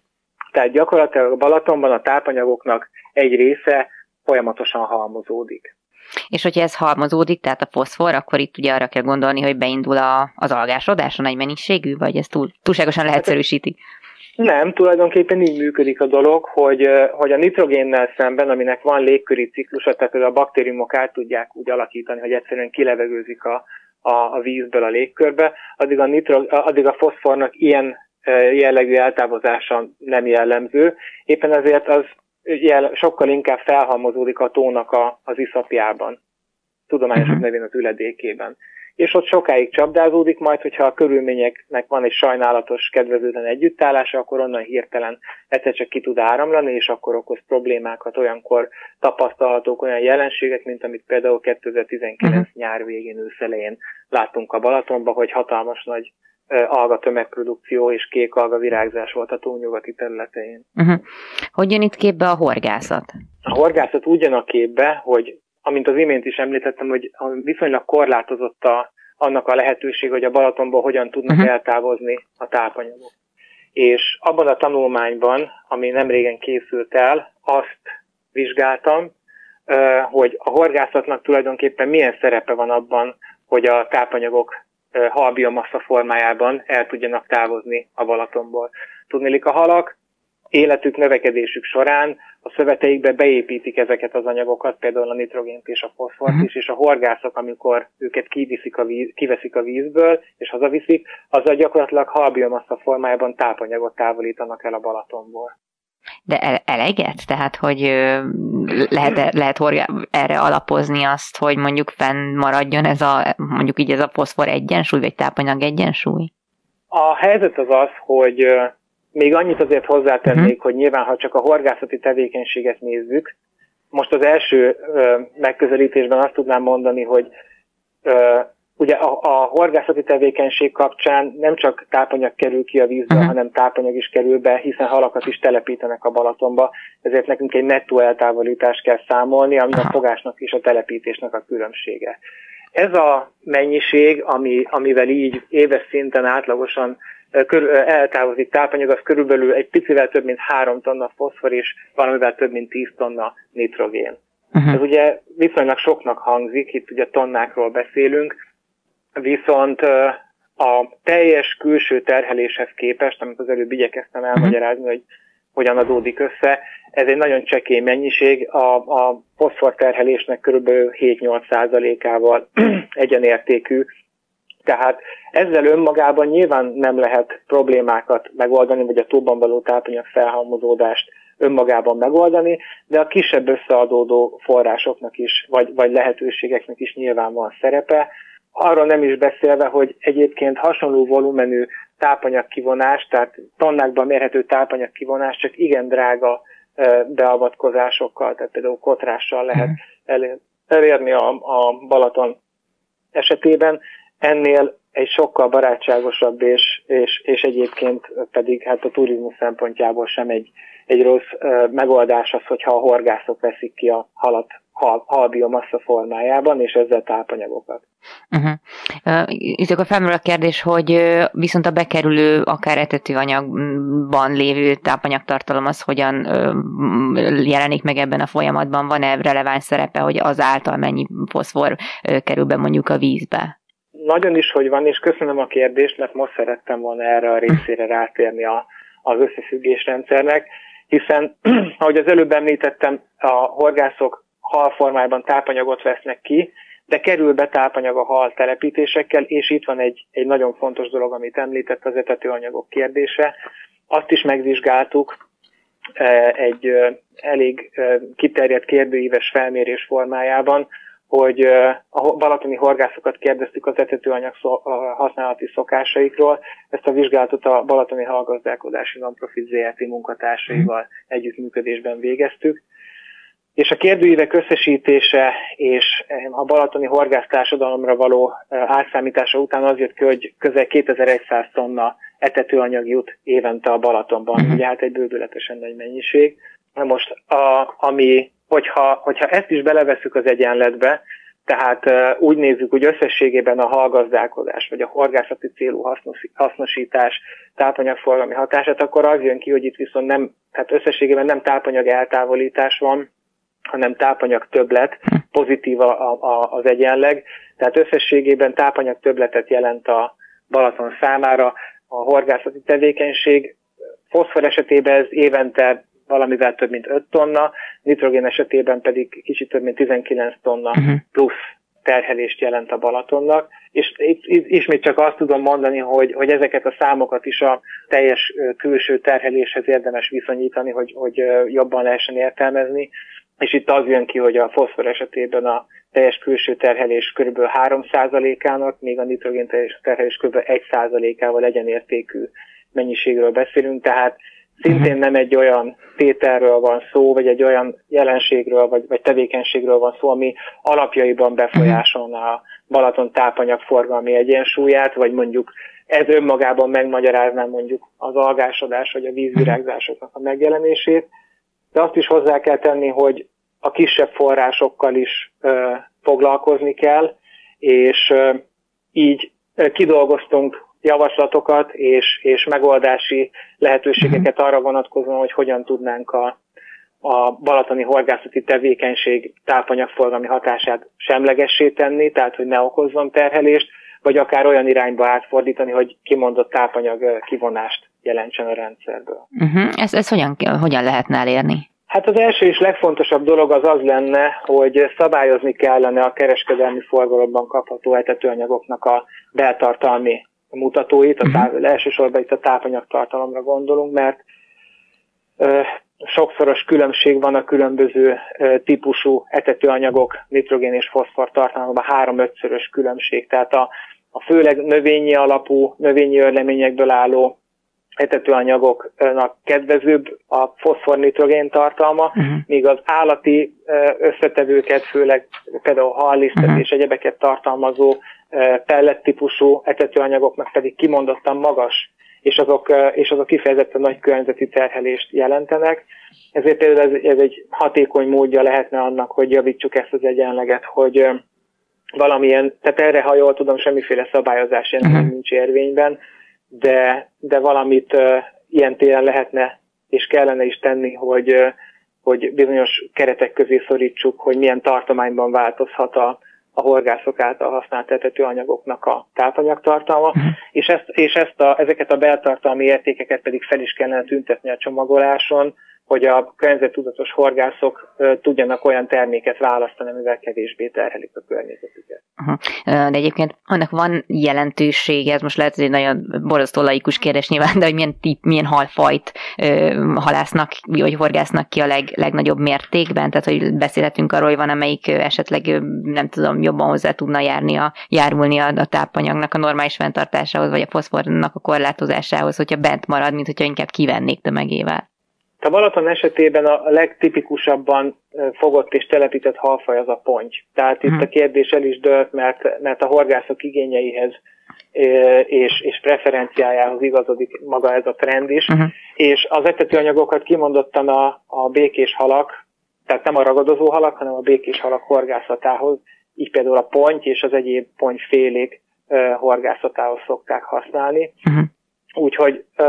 Tehát gyakorlatilag a Balatonban a tápanyagoknak egy része folyamatosan halmozódik. És hogyha ez halmozódik, tehát a foszfor, akkor itt ugye arra kell gondolni, hogy beindul a, az algásodás a nagy mennyiségű, vagy ez túl, túlságosan lehetszerűsíti? Nem, tulajdonképpen így működik a dolog, hogy, hogy a nitrogénnel szemben, aminek van légköri ciklusa, tehát a baktériumok át tudják úgy alakítani, hogy egyszerűen kilevegőzik a, a, a vízből a légkörbe, addig a, nitro, addig a foszfornak ilyen jellegű eltávozása nem jellemző. Éppen ezért az jel, sokkal inkább felhalmozódik a tónak a, az iszapjában, tudományosabb uh-huh. nevén az üledékében és ott sokáig csapdázódik, majd hogyha a körülményeknek van egy sajnálatos, kedvezőtlen együttállása, akkor onnan hirtelen egyszer csak ki tud áramlani, és akkor okoz problémákat, olyankor tapasztalhatók olyan jelenségek, mint amit például 2019 uh-huh. Mhm. nyár végén, őszelején láttunk a Balatonban, hogy hatalmas nagy alga tömegprodukció és kék alga virágzás volt a túlnyugati területein. Uh-huh. Hogy jön itt képbe a horgászat? A horgászat úgy jön a képbe, hogy amint az imént is említettem, hogy viszonylag korlátozott a, annak a lehetőség, hogy a Balatonból hogyan tudnak uh-huh. eltávozni a tápanyagok. És abban a tanulmányban, ami nem régen készült el, azt vizsgáltam, hogy a horgászatnak tulajdonképpen milyen szerepe van abban, hogy a tápanyagok halbiomassa formájában el tudjanak távozni a Balatonból. Tudnélik, a halak életük, növekedésük során a szöveteikbe beépítik ezeket az anyagokat, például a nitrogént és a foszfort uh-huh. is, és a horgászok, amikor őket kiviszik a víz, kiveszik a vízből, és hazaviszik, azzal gyakorlatilag halbiomassa formájában tápanyagot távolítanak el a Balatonból. De eleget? Tehát, hogy lehet, lehet erre alapozni azt, hogy mondjuk fennmaradjon ez a, mondjuk így ez a foszfor egyensúly, vagy tápanyag egyensúly? A helyzet az az, hogy még annyit azért hozzátennék, uh-huh. hogy nyilván, ha csak a horgászati tevékenységet nézzük, most az első ö, megközelítésben azt tudnám mondani, hogy ö, ugye a, a horgászati tevékenység kapcsán nem csak tápanyag kerül ki a vízbe, uh-huh. hanem tápanyag is kerül be, hiszen halakat is telepítenek a Balatonba, ezért nekünk egy nettó eltávolítást kell számolni, ami a fogásnak és a telepítésnek a különbsége. Ez a mennyiség, ami, amivel így éves szinten átlagosan eltávozik tápanyag, az körülbelül egy picivel több mint 3 tonna foszfor és valamivel több mint 10 tonna nitrogén. Uh-huh. Ez ugye viszonylag soknak hangzik, itt ugye tonnákról beszélünk, viszont a teljes külső terheléshez képest, amit az előbb igyekeztem mhm. elmagyarázni, hogy hogyan adódik össze, ez egy nagyon csekély mennyiség, a, a foszfor terhelésnek kb. 7-8 százalékával egyenértékű Tehát ezzel önmagában nyilván nem lehet problémákat megoldani, vagy a tóban való tápanyag felhalmozódást önmagában megoldani, de a kisebb összeadódó forrásoknak is, vagy, vagy lehetőségeknek is nyilván van szerepe. Arról nem is beszélve, hogy egyébként hasonló volumenű tápanyagkivonás, tehát tonnákban mérhető tápanyagkivonás csak igen drága beavatkozásokkal, tehát például kotrással lehet mhm. elérni a, a Balaton esetében. Ennél egy sokkal barátságosabb és, és, és egyébként pedig hát a turizmus szempontjából sem egy, egy rossz megoldás az, hogyha a horgászok veszik ki a halat hal, halbiomassa formájában, és ezzel tápanyagokat. Uh-huh. Uh, itt akkor felmerül a kérdés, hogy viszont a bekerülő, akár etetőanyagban lévő tápanyagtartalom az hogyan jelenik meg ebben a folyamatban? Van-e releváns szerepe, hogy az által mennyi foszfor kerül be mondjuk a vízbe? Nagyon is, hogy van, és köszönöm a kérdést, mert most szerettem volna erre a részére rátérni a, az összefüggésrendszernek, hiszen, ahogy az előbb említettem, a horgászok halformájában tápanyagot vesznek ki, de kerül be tápanyag a hal telepítésekkel, és itt van egy, egy nagyon fontos dolog, amit említett, az etetőanyagok kérdése. Azt is megvizsgáltuk e, egy e, elég e, kiterjedt kérdőíves felmérés formájában, hogy a balatoni horgászokat kérdeztük az etetőanyag használati szokásaikról. Ezt a vizsgálatot a Balatoni Hallgazdálkodási Nonprofit ZRT munkatársaival együttműködésben végeztük és a kérdőívek összesítése és a balatoni horgásztársadalomra való átszámítása után az jött ki, hogy közel 2100 tonna etetőanyag jut évente a Balatonban, uh-huh. ugye hát egy bődületesen nagy mennyiség. Na most, a, ami, hogyha, hogyha ezt is beleveszük az egyenletbe, tehát úgy nézzük, hogy összességében a hallgazdálkodás, vagy a horgászati célú hasznos, hasznosítás tápanyagforgalmi hatását, akkor az jön ki, hogy itt viszont nem, tehát összességében nem tápanyag eltávolítás van, hanem tápanyag többlet, pozitív a, a, az egyenleg, tehát összességében tápanyag többletet jelent a Balaton számára a horgászati tevékenység. Foszfor esetében ez évente valamivel több mint 5 tonna, nitrogén esetében pedig kicsit több mint 19 tonna uh-huh. plusz terhelést jelent a Balatonnak, és itt, ismét csak azt tudom mondani, hogy, hogy ezeket a számokat is a teljes külső terheléshez érdemes viszonyítani, hogy, hogy jobban lehessen értelmezni és itt az jön ki, hogy a foszfor esetében a teljes külső terhelés kb. 3%-ának, még a nitrogén teljes terhelés kb. 1%-ával egyenértékű mennyiségről beszélünk, tehát szintén nem egy olyan tételről van szó, vagy egy olyan jelenségről, vagy, vagy tevékenységről van szó, ami alapjaiban befolyásolna a Balaton tápanyagforgalmi egyensúlyát, vagy mondjuk ez önmagában megmagyarázná mondjuk az algásodás, vagy a vízvirágzásoknak a megjelenését, de azt is hozzá kell tenni, hogy a kisebb forrásokkal is ö, foglalkozni kell, és ö, így ö, kidolgoztunk javaslatokat és, és megoldási lehetőségeket mhm. arra vonatkozóan, hogy hogyan tudnánk a, a balatoni horgászati tevékenység tápanyagforgalmi hatását semlegessé tenni, tehát hogy ne okozzon terhelést, vagy akár olyan irányba átfordítani, hogy kimondott tápanyag kivonást jelentsen a rendszerből. Uh-huh. Ez, ez hogyan, hogyan lehetne elérni? Hát az első és legfontosabb dolog az az lenne, hogy szabályozni kellene a kereskedelmi forgalomban kapható etetőanyagoknak a beltartalmi mutatóit, a mhm. táv, elsősorban itt a tápanyagtartalomra gondolunk, mert ö, sokszoros különbség van a különböző ö, típusú etetőanyagok nitrogén és foszfor tartalmában, három-ötszörös különbség. Tehát a, a főleg növényi alapú, növényi örleményekből álló etetőanyagoknak kedvezőbb a foszfor-nitrogén tartalma, uh-huh. míg az állati összetevőket, főleg például hallisztet uh-huh. és egyebeket tartalmazó pellet típusú etetőanyagoknak pedig kimondottan magas, és azok, és azok kifejezetten nagy környezeti terhelést jelentenek. Ezért például ez, ez egy hatékony módja lehetne annak, hogy javítsuk ezt az egyenleget, hogy valamilyen, tehát erre, ha jól tudom, semmiféle szabályozás uh-huh. nincs érvényben, de, de valamit uh, ilyen téren lehetne és kellene is tenni, hogy, uh, hogy bizonyos keretek közé szorítsuk, hogy milyen tartományban változhat a, a horgászok által használt etetőanyagoknak a tápanyagtartalma, és, ezt, és ezt a, ezeket a beltartalmi értékeket pedig fel is kellene tüntetni a csomagoláson, hogy a környezettudatos horgászok tudjanak olyan terméket választani, amivel kevésbé terhelik a környezetüket. Uh-huh. De egyébként annak van jelentősége, ez most lehet, hogy egy nagyon borzasztó laikus kérdés nyilván, de hogy milyen, tip, milyen halfajt halásznak, vagy horgásznak ki a leg, legnagyobb mértékben, tehát hogy beszélhetünk arról, hogy van, amelyik esetleg nem tudom, jobban hozzá tudna járni a, járulni a, a tápanyagnak a normális fenntartásához, vagy a foszfornak a korlátozásához, hogyha bent marad, mint hogyha inkább kivennék tömegével. A Balaton esetében a legtipikusabban fogott és telepített halfaj az a ponty. Tehát itt a kérdés el is dölt, mert, mert a horgászok igényeihez és, és preferenciájához igazodik maga ez a trend is. Uh-huh. És az etetőanyagokat kimondottan a, a békés halak, tehát nem a ragadozó halak, hanem a békés halak horgászatához, így például a ponty és az egyéb pontyfélék horgászatához szokták használni. Uh-huh. Úgyhogy a,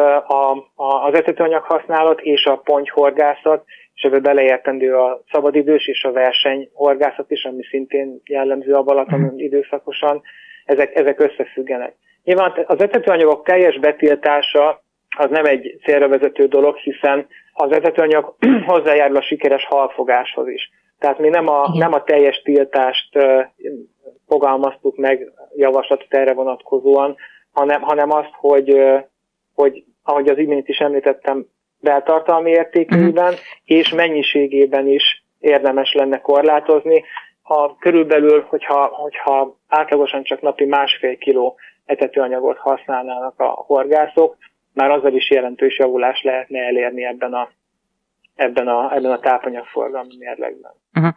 a, az etetőanyag használat és a pontyhorgászat, és ebbe beleértendő a szabadidős és a versenyhorgászat is, ami szintén jellemző a Balaton mm. időszakosan, ezek, ezek összefüggenek. Nyilván az etetőanyagok teljes betiltása az nem egy célra vezető dolog, hiszen az etetőanyag hozzájárul a sikeres halfogáshoz is. Tehát mi nem a, nem a teljes tiltást fogalmaztuk meg javaslatot erre vonatkozóan, hanem, hanem azt, hogy, hogy ahogy az imént is említettem, beltartalmi értékében uh-huh. és mennyiségében is érdemes lenne korlátozni. Ha körülbelül, hogyha, hogyha átlagosan csak napi másfél kiló etetőanyagot használnának a horgászok, már azzal is jelentős javulás lehetne elérni ebben a, ebben a, ebben a tápanyagforgalmi mérlegben. Uh-huh.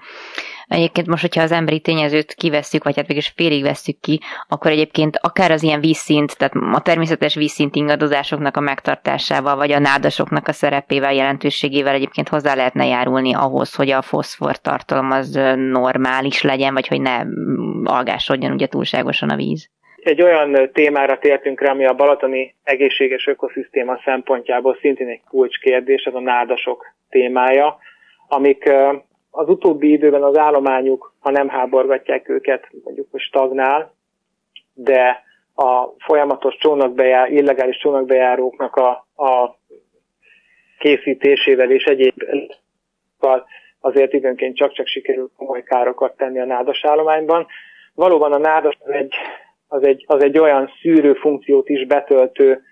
Egyébként most, hogyha az emberi tényezőt kivesszük, vagy hát mégis félig vesszük ki, akkor egyébként akár az ilyen vízszint, tehát a természetes vízszint ingadozásoknak a megtartásával, vagy a nádasoknak a szerepével, jelentőségével egyébként hozzá lehetne járulni ahhoz, hogy a foszfor tartalom az normális legyen, vagy hogy ne algásodjon ugye túlságosan a víz. Egy olyan témára tértünk rá, ami a balatoni egészséges ökoszisztéma szempontjából szintén egy kulcskérdés, ez a nádasok témája, amik az utóbbi időben az állományuk, ha nem háborgatják őket, mondjuk hogy stagnál, de a folyamatos csónakbejár, illegális csónakbejáróknak a, a készítésével és egyéb azért időnként csak-csak sikerül komoly károkat tenni a nádas állományban. Valóban a nádas az egy, az egy, az egy olyan szűrő funkciót is betöltő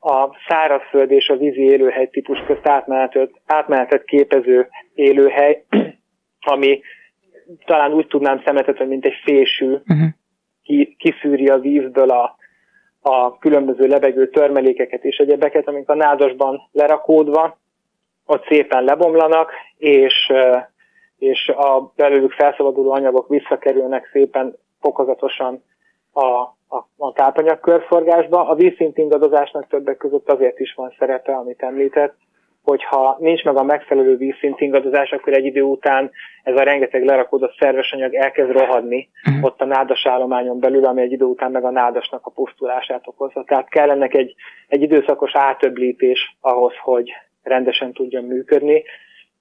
a szárazföld és a vízi élőhely típus közt átmenetet, átmenetet képező élőhely, ami talán úgy tudnám szemetetni, mint egy fésű, uh-huh. ki, kiszűri a vízből a, a különböző lebegő törmelékeket és egyebeket, amik a nádasban lerakódva, ott szépen lebomlanak, és, és a belőlük felszabaduló anyagok visszakerülnek szépen fokozatosan a, a, a tápanyag körforgásba. A vízszint ingadozásnak többek között azért is van szerepe, amit említett, hogyha nincs meg a megfelelő vízszint ingadozás, akkor egy idő után ez a rengeteg lerakódott szerves anyag elkezd rohadni uh-huh. ott a nádas állományon belül, ami egy idő után meg a nádasnak a pusztulását okozza. Tehát kell ennek egy, egy időszakos átöblítés ahhoz, hogy rendesen tudjon működni,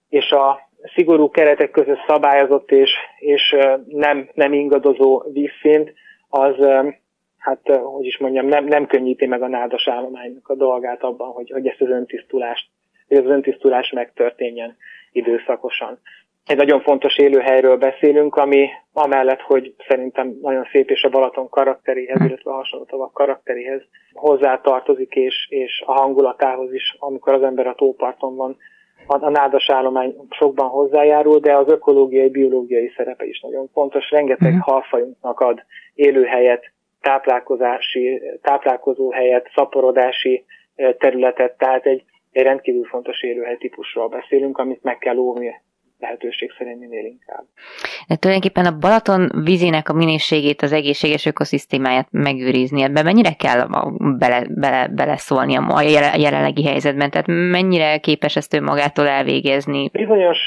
és a szigorú keretek között szabályozott és, és nem, nem ingadozó vízszint, az hát, hogy is mondjam, nem, nem könnyíti meg a nádas állománynak a dolgát abban, hogy, hogy ezt az öntisztulást hogy az öntisztulás megtörténjen időszakosan. Egy nagyon fontos élőhelyről beszélünk, ami amellett, hogy szerintem nagyon szép és a Balaton karakteréhez, illetve a hasonló tavak karakteréhez hozzátartozik, és, és a hangulatához is, amikor az ember a tóparton van, a, a nádas állomány sokban hozzájárul, de az ökológiai, biológiai szerepe is nagyon fontos. Rengeteg uh-huh. halfajunknak ad élőhelyet, táplálkozási, táplálkozó helyet, szaporodási eh, területet, tehát egy egy rendkívül fontos élőhely típusról beszélünk, amit meg kell óvni lehetőség szerint minél inkább. De tulajdonképpen a Balaton vízének a minőségét, az egészséges ökoszisztémáját megőrizni, ebben mennyire kell bele, bele, beleszólni a jelenlegi helyzetben? Tehát mennyire képes ezt ő magától elvégezni? Bizonyos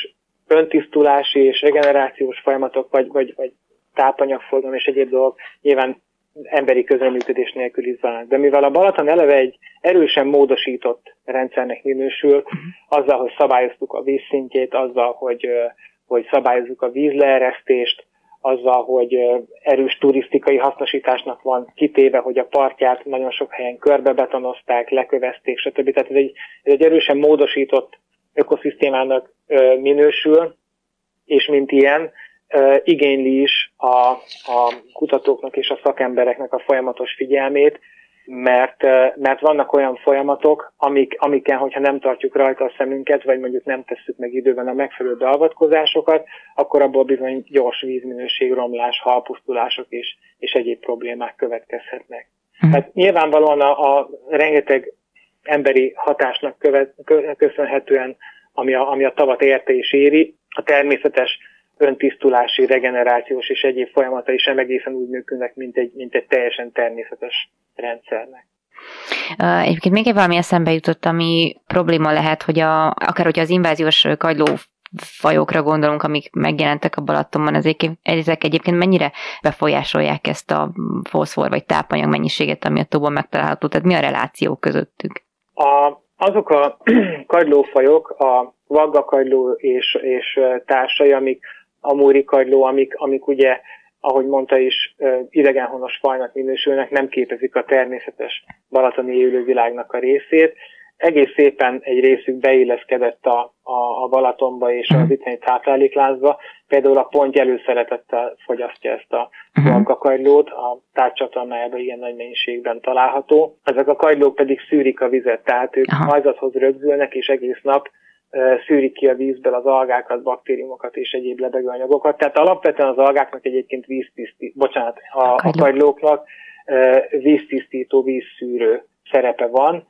öntisztulási és regenerációs folyamatok, vagy, vagy, vagy tápanyagforgalom és egyéb dolgok nyilván emberi közreműködés nélkül is zajlanak. De mivel a Balaton eleve egy erősen módosított rendszernek minősül, azzal, hogy szabályoztuk a vízszintjét, azzal, hogy, hogy szabályozzuk a vízleeresztést, azzal, hogy erős turisztikai hasznosításnak van kitéve, hogy a partját nagyon sok helyen körbebetonozták, lekövezték, stb. Tehát ez egy, ez egy erősen módosított ökoszisztémának minősül, és mint ilyen igényli is a, a kutatóknak és a szakembereknek a folyamatos figyelmét, mert, mert vannak olyan folyamatok, amik, amiken, hogyha nem tartjuk rajta a szemünket, vagy mondjuk nem tesszük meg időben a megfelelő beavatkozásokat, akkor abból bizony gyors vízminőségromlás, halpusztulások és, és egyéb problémák következhetnek. Mm. Hát nyilvánvalóan a, a rengeteg emberi hatásnak követ, köszönhetően, ami a, ami a tavat érte és éri, a természetes öntisztulási, regenerációs és egyéb folyamatai sem egészen úgy működnek, mint egy, mint egy teljesen természetes rendszernek. Egyébként még egy valami eszembe jutott, ami probléma lehet, hogy a, akár hogyha az inváziós kagyló fajokra gondolunk, amik megjelentek a Balatonban, ezek egyébként mennyire befolyásolják ezt a foszfor vagy tápanyag mennyiséget, ami a tóban megtalálható? Tehát mi a reláció közöttük? A, azok a kagylófajok, a vaggakagyló és, és társai, amik amúri kagyló, amik, amik ugye, ahogy mondta is, idegenhonos fajnak minősülnek, nem képezik a természetes balatoni élővilágnak a részét. Egész szépen egy részük beilleszkedett a, a, a Balatonba és az itteni táplálékláncba. Például a pont előszeretettel fogyasztja ezt a vaggakagylót, a tárcsatornájában ilyen nagy mennyiségben található. Ezek a kagylók pedig szűrik a vizet, tehát ők hajzathoz rögzülnek, és egész nap szűrik ki a vízből az algákat, baktériumokat és egyéb lebegőanyagokat. Tehát alapvetően az algáknak egyébként víztisztító, bocsánat, a, a kagylóknak víztisztító, vízszűrő szerepe van.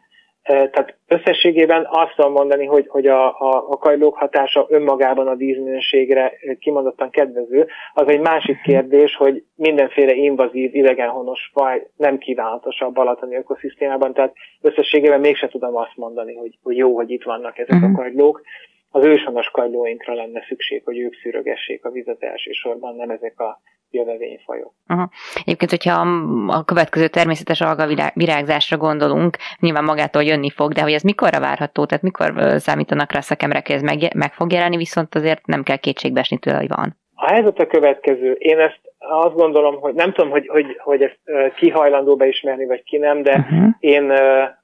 Tehát összességében azt tudom mondani, hogy, hogy a, a, a kajlók hatása önmagában a vízminőségre kimondottan kedvező. Az egy másik kérdés, hogy mindenféle invazív, idegenhonos faj nem kívánatos a balatoni ökoszisztémában, tehát összességében mégse tudom azt mondani, hogy, hogy jó, hogy itt vannak ezek a mhm. kajlók az őshonos kajlóinkra lenne szükség, hogy ők szűrögessék a vizet elsősorban, nem ezek a jövevényfajok. Aha. Egyébként, hogyha a következő természetes alga virágzásra gondolunk, nyilván magától jönni fog, de hogy ez mikorra várható, tehát mikor számítanak rá szakemberek, hogy ez meg, meg fog jelenni, viszont azért nem kell kétségbeesni tőle, hogy van. A helyzet a következő. Én ezt azt gondolom, hogy nem tudom, hogy, hogy, hogy ezt ki hajlandó beismerni, vagy ki nem, de uh-huh. én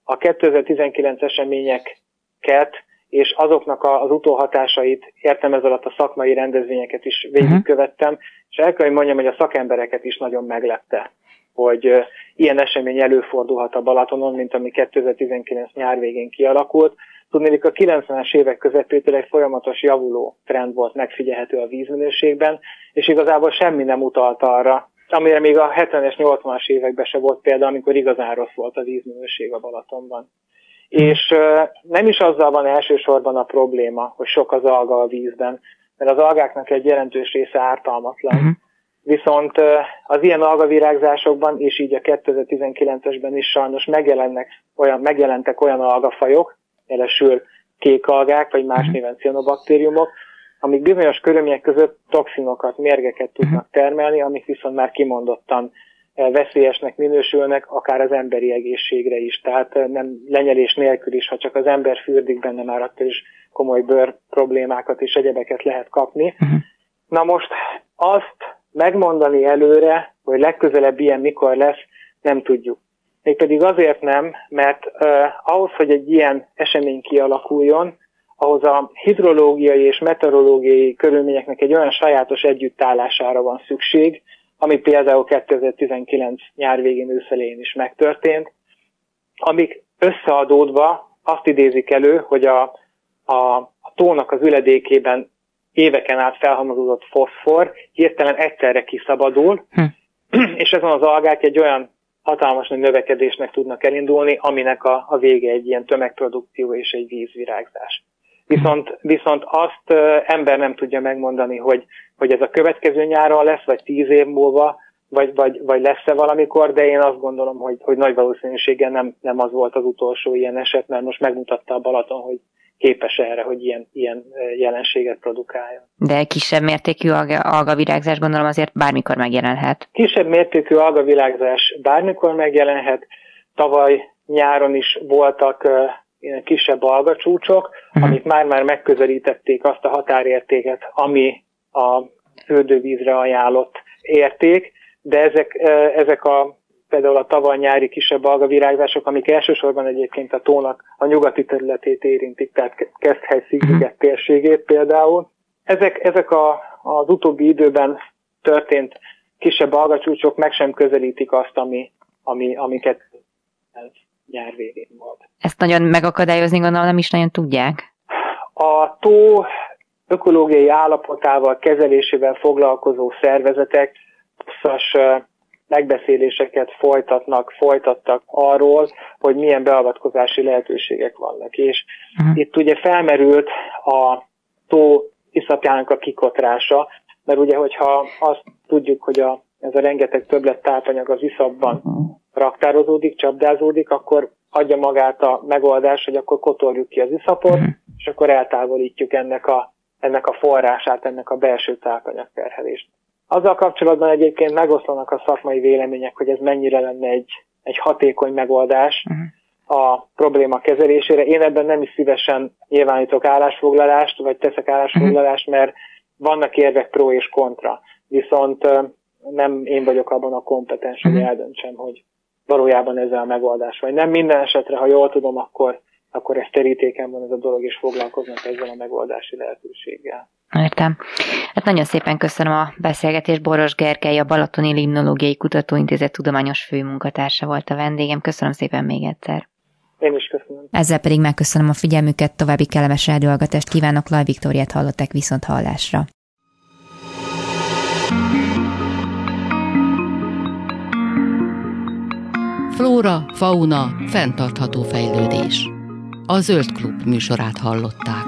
a 2019 eseményeket és azoknak az utóhatásait értem ez alatt a szakmai rendezvényeket is végigkövettem, uh-huh. és el kell, hogy mondjam, hogy a szakembereket is nagyon meglepte, hogy ilyen esemény előfordulhat a Balatonon, mint ami 2019 nyár végén kialakult. Tudni, a 90-es évek közepétől egy folyamatos javuló trend volt megfigyelhető a vízminőségben, és igazából semmi nem utalt arra, amire még a 70-es, 80-as években se volt példa, amikor igazán rossz volt a vízminőség a Balatonban. És nem is azzal van elsősorban a probléma, hogy sok az alga a vízben, mert az algáknak egy jelentős része ártalmatlan. Uh-huh. Viszont az ilyen algavirágzásokban, és így a 2019-esben is sajnos megjelennek olyan, megjelentek olyan algafajok, jelesül kék algák, vagy más uh-huh. néven cianobaktériumok, amik bizonyos körülmények között toxinokat, mérgeket tudnak termelni, amik viszont már kimondottan veszélyesnek minősülnek, akár az emberi egészségre is. Tehát nem lenyelés nélkül is, ha csak az ember fürdik benne, már attól is komoly bőr problémákat és egyebeket lehet kapni. Uh-huh. Na most azt megmondani előre, hogy legközelebb ilyen mikor lesz, nem tudjuk. Mégpedig azért nem, mert uh, ahhoz, hogy egy ilyen esemény kialakuljon, ahhoz a hidrológiai és meteorológiai körülményeknek egy olyan sajátos együttállására van szükség, ami például 2019 nyár végén őszelén is megtörtént, amik összeadódva azt idézik elő, hogy a, a, a tónak az üledékében éveken át felhalmozódott foszfor hirtelen egyszerre kiszabadul, hm. és ezen az algák egy olyan hatalmas nagy növekedésnek tudnak elindulni, aminek a, a vége egy ilyen tömegprodukció és egy vízvirágzás. Viszont, viszont azt ember nem tudja megmondani, hogy, hogy ez a következő nyáron lesz, vagy tíz év múlva, vagy, vagy, vagy lesz-e valamikor, de én azt gondolom, hogy, hogy nagy valószínűséggel nem, nem az volt az utolsó ilyen eset, mert most megmutatta a Balaton, hogy képes erre, hogy ilyen, ilyen jelenséget produkáljon. De kisebb mértékű alga, algavirágzás gondolom azért bármikor megjelenhet. Kisebb mértékű algavirágzás bármikor megjelenhet. Tavaly nyáron is voltak ilyen kisebb algacsúcsok, uh-huh. amik már-már megközelítették azt a határértéket, ami a fürdővízre ajánlott érték, de ezek, ezek a például a tavaly nyári kisebb algavirágzások, amik elsősorban egyébként a tónak a nyugati területét érintik, tehát Keszthely sziget térségét például. Ezek, ezek a, az utóbbi időben történt kisebb algacsúcsok meg sem közelítik azt, ami, ami, amiket nyár végén volt. Ezt nagyon megakadályozni gondolom nem is nagyon tudják. A tó ökológiai állapotával, kezelésével foglalkozó szervezetek hosszas megbeszéléseket folytatnak, folytattak arról, hogy milyen beavatkozási lehetőségek vannak. És uh-huh. itt ugye felmerült a tó iszapjának a kikotrása, mert ugye, hogyha azt tudjuk, hogy a, ez a rengeteg többlet tápanyag az iszapban uh-huh. Raktározódik, csapdázódik, akkor adja magát a megoldás, hogy akkor kotorjuk ki az iszapot, uh-huh. és akkor eltávolítjuk ennek a, ennek a forrását, ennek a belső tápanyagterhelést. Azzal kapcsolatban egyébként megoszlanak a szakmai vélemények, hogy ez mennyire lenne egy, egy hatékony megoldás uh-huh. a probléma kezelésére. Én ebben nem is szívesen nyilvánítok állásfoglalást, vagy teszek állásfoglalást, mert vannak érvek pro és kontra. Viszont nem én vagyok abban a kompetens, hogy uh-huh. eldöntsem, hogy valójában ez a megoldás. Vagy nem minden esetre, ha jól tudom, akkor, akkor ez terítéken van ez a dolog, és foglalkoznak ezzel a megoldási lehetőséggel. Értem. Hát nagyon szépen köszönöm a beszélgetést. Boros Gergely, a Balatoni Limnológiai Kutatóintézet tudományos főmunkatársa volt a vendégem. Köszönöm szépen még egyszer. Én is köszönöm. Ezzel pedig megköszönöm a figyelmüket, további kellemes rádióhallgatást kívánok, Laj Viktóriát hallották viszont hallásra. Flóra, fauna, fenntartható fejlődés. A Zöld Klub műsorát hallották.